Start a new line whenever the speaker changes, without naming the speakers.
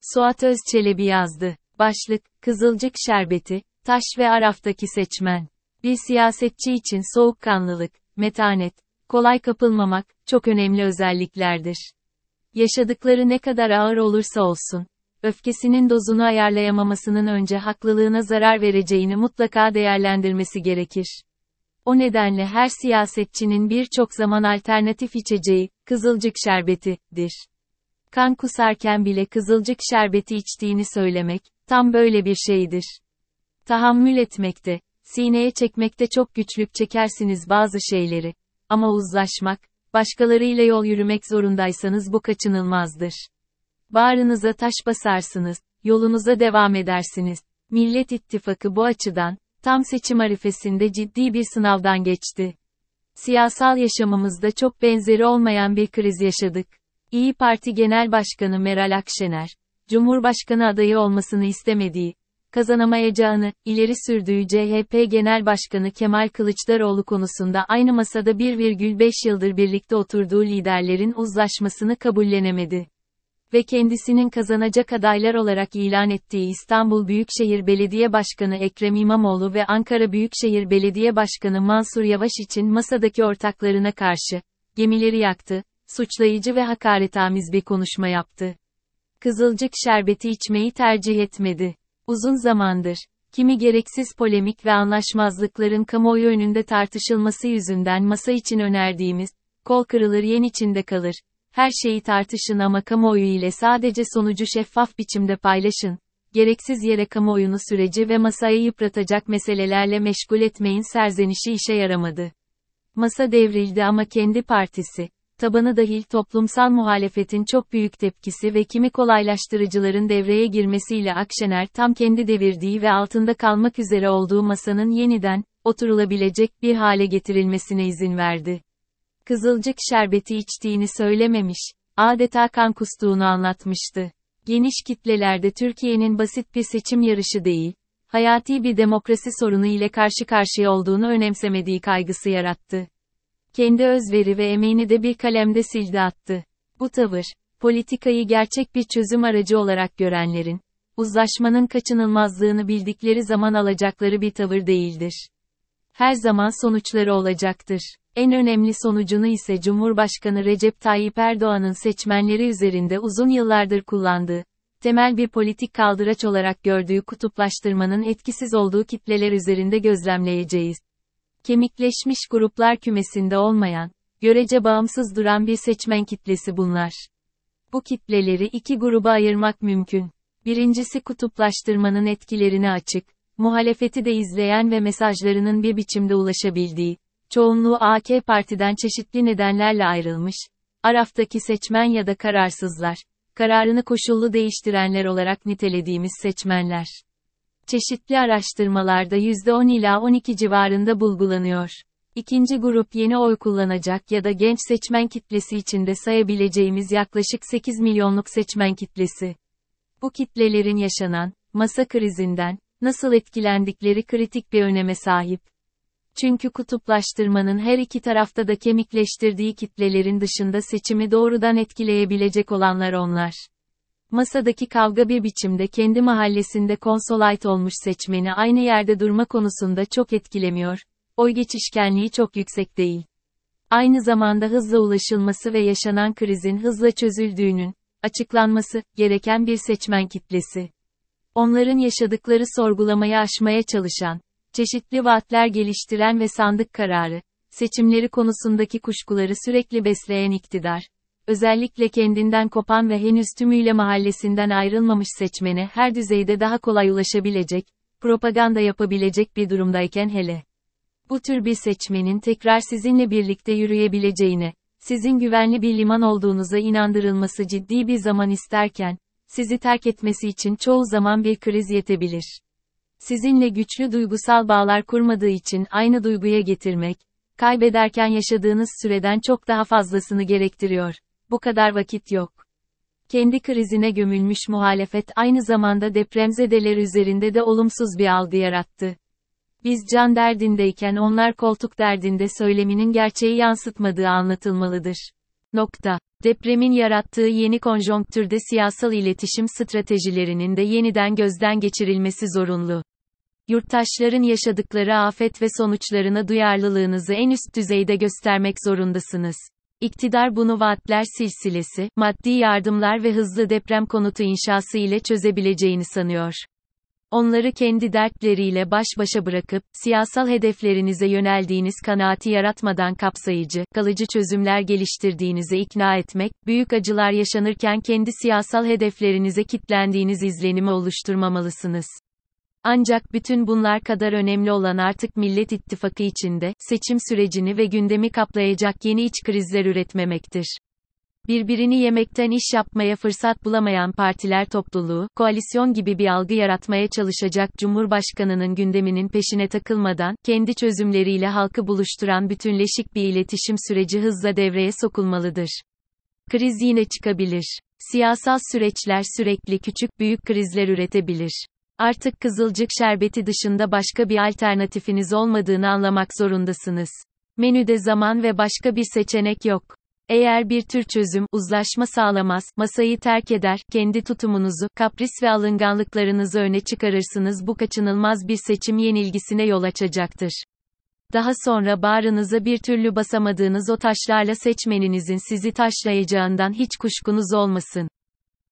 Suat Özçelebi yazdı. Başlık, Kızılcık Şerbeti, Taş ve Araf'taki seçmen. Bir siyasetçi için soğukkanlılık, metanet, kolay kapılmamak, çok önemli özelliklerdir. Yaşadıkları ne kadar ağır olursa olsun, öfkesinin dozunu ayarlayamamasının önce haklılığına zarar vereceğini mutlaka değerlendirmesi gerekir. O nedenle her siyasetçinin birçok zaman alternatif içeceği, kızılcık şerbetidir. Kan kusarken bile kızılcık şerbeti içtiğini söylemek, tam böyle bir şeydir. Tahammül etmekte, sineye çekmekte çok güçlük çekersiniz bazı şeyleri. Ama uzlaşmak, başkalarıyla yol yürümek zorundaysanız bu kaçınılmazdır. Bağrınıza taş basarsınız, yolunuza devam edersiniz. Millet İttifakı bu açıdan, tam seçim arifesinde ciddi bir sınavdan geçti. Siyasal yaşamımızda çok benzeri olmayan bir kriz yaşadık. İyi Parti Genel Başkanı Meral Akşener, Cumhurbaşkanı adayı olmasını istemediği, kazanamayacağını, ileri sürdüğü CHP Genel Başkanı Kemal Kılıçdaroğlu konusunda aynı masada 1,5 yıldır birlikte oturduğu liderlerin uzlaşmasını kabullenemedi. Ve kendisinin kazanacak adaylar olarak ilan ettiği İstanbul Büyükşehir Belediye Başkanı Ekrem İmamoğlu ve Ankara Büyükşehir Belediye Başkanı Mansur Yavaş için masadaki ortaklarına karşı, gemileri yaktı, suçlayıcı ve hakaretamiz bir konuşma yaptı. Kızılcık şerbeti içmeyi tercih etmedi. Uzun zamandır, kimi gereksiz polemik ve anlaşmazlıkların kamuoyu önünde tartışılması yüzünden masa için önerdiğimiz, kol kırılır yen içinde kalır, her şeyi tartışın ama kamuoyu ile sadece sonucu şeffaf biçimde paylaşın, gereksiz yere kamuoyunu süreci ve masayı yıpratacak meselelerle meşgul etmeyin serzenişi işe yaramadı. Masa devrildi ama kendi partisi, tabanı dahil toplumsal muhalefetin çok büyük tepkisi ve kimi kolaylaştırıcıların devreye girmesiyle Akşener tam kendi devirdiği ve altında kalmak üzere olduğu masanın yeniden, oturulabilecek bir hale getirilmesine izin verdi. Kızılcık şerbeti içtiğini söylememiş, adeta kan kustuğunu anlatmıştı. Geniş kitlelerde Türkiye'nin basit bir seçim yarışı değil, hayati bir demokrasi sorunu ile karşı karşıya olduğunu önemsemediği kaygısı yarattı kendi özveri ve emeğini de bir kalemde sildi attı. Bu tavır, politikayı gerçek bir çözüm aracı olarak görenlerin, uzlaşmanın kaçınılmazlığını bildikleri zaman alacakları bir tavır değildir. Her zaman sonuçları olacaktır. En önemli sonucunu ise Cumhurbaşkanı Recep Tayyip Erdoğan'ın seçmenleri üzerinde uzun yıllardır kullandığı, temel bir politik kaldıraç olarak gördüğü kutuplaştırmanın etkisiz olduğu kitleler üzerinde gözlemleyeceğiz kemikleşmiş gruplar kümesinde olmayan, görece bağımsız duran bir seçmen kitlesi bunlar. Bu kitleleri iki gruba ayırmak mümkün. Birincisi kutuplaştırmanın etkilerini açık, muhalefeti de izleyen ve mesajlarının bir biçimde ulaşabildiği, çoğunluğu AK Parti'den çeşitli nedenlerle ayrılmış, Araf'taki seçmen ya da kararsızlar, kararını koşullu değiştirenler olarak nitelediğimiz seçmenler çeşitli araştırmalarda %10 ila 12 civarında bulgulanıyor. İkinci grup yeni oy kullanacak ya da genç seçmen kitlesi içinde sayabileceğimiz yaklaşık 8 milyonluk seçmen kitlesi. Bu kitlelerin yaşanan, masa krizinden, nasıl etkilendikleri kritik bir öneme sahip. Çünkü kutuplaştırmanın her iki tarafta da kemikleştirdiği kitlelerin dışında seçimi doğrudan etkileyebilecek olanlar onlar. Masadaki kavga bir biçimde kendi mahallesinde konsolayt olmuş seçmeni aynı yerde durma konusunda çok etkilemiyor. Oy geçişkenliği çok yüksek değil. Aynı zamanda hızla ulaşılması ve yaşanan krizin hızla çözüldüğünün açıklanması gereken bir seçmen kitlesi. Onların yaşadıkları sorgulamayı aşmaya çalışan, çeşitli vaatler geliştiren ve sandık kararı, seçimleri konusundaki kuşkuları sürekli besleyen iktidar, özellikle kendinden kopan ve henüz tümüyle mahallesinden ayrılmamış seçmene her düzeyde daha kolay ulaşabilecek, propaganda yapabilecek bir durumdayken hele. Bu tür bir seçmenin tekrar sizinle birlikte yürüyebileceğine, sizin güvenli bir liman olduğunuza inandırılması ciddi bir zaman isterken, sizi terk etmesi için çoğu zaman bir kriz yetebilir. Sizinle güçlü duygusal bağlar kurmadığı için aynı duyguya getirmek, kaybederken yaşadığınız süreden çok daha fazlasını gerektiriyor bu kadar vakit yok. Kendi krizine gömülmüş muhalefet aynı zamanda depremzedeler üzerinde de olumsuz bir algı yarattı. Biz can derdindeyken onlar koltuk derdinde söyleminin gerçeği yansıtmadığı anlatılmalıdır. Nokta. Depremin yarattığı yeni konjonktürde siyasal iletişim stratejilerinin de yeniden gözden geçirilmesi zorunlu. Yurttaşların yaşadıkları afet ve sonuçlarına duyarlılığınızı en üst düzeyde göstermek zorundasınız. İktidar bunu vaatler silsilesi, maddi yardımlar ve hızlı deprem konutu inşası ile çözebileceğini sanıyor. Onları kendi dertleriyle baş başa bırakıp, siyasal hedeflerinize yöneldiğiniz kanaati yaratmadan kapsayıcı, kalıcı çözümler geliştirdiğinize ikna etmek, büyük acılar yaşanırken kendi siyasal hedeflerinize kitlendiğiniz izlenimi oluşturmamalısınız. Ancak bütün bunlar kadar önemli olan artık Millet İttifakı içinde, seçim sürecini ve gündemi kaplayacak yeni iç krizler üretmemektir. Birbirini yemekten iş yapmaya fırsat bulamayan partiler topluluğu, koalisyon gibi bir algı yaratmaya çalışacak Cumhurbaşkanının gündeminin peşine takılmadan, kendi çözümleriyle halkı buluşturan bütünleşik bir iletişim süreci hızla devreye sokulmalıdır. Kriz yine çıkabilir. Siyasal süreçler sürekli küçük büyük krizler üretebilir. Artık kızılcık şerbeti dışında başka bir alternatifiniz olmadığını anlamak zorundasınız. Menüde zaman ve başka bir seçenek yok. Eğer bir tür çözüm, uzlaşma sağlamaz, masayı terk eder, kendi tutumunuzu, kapris ve alınganlıklarınızı öne çıkarırsınız bu kaçınılmaz bir seçim yenilgisine yol açacaktır. Daha sonra bağrınıza bir türlü basamadığınız o taşlarla seçmeninizin sizi taşlayacağından hiç kuşkunuz olmasın.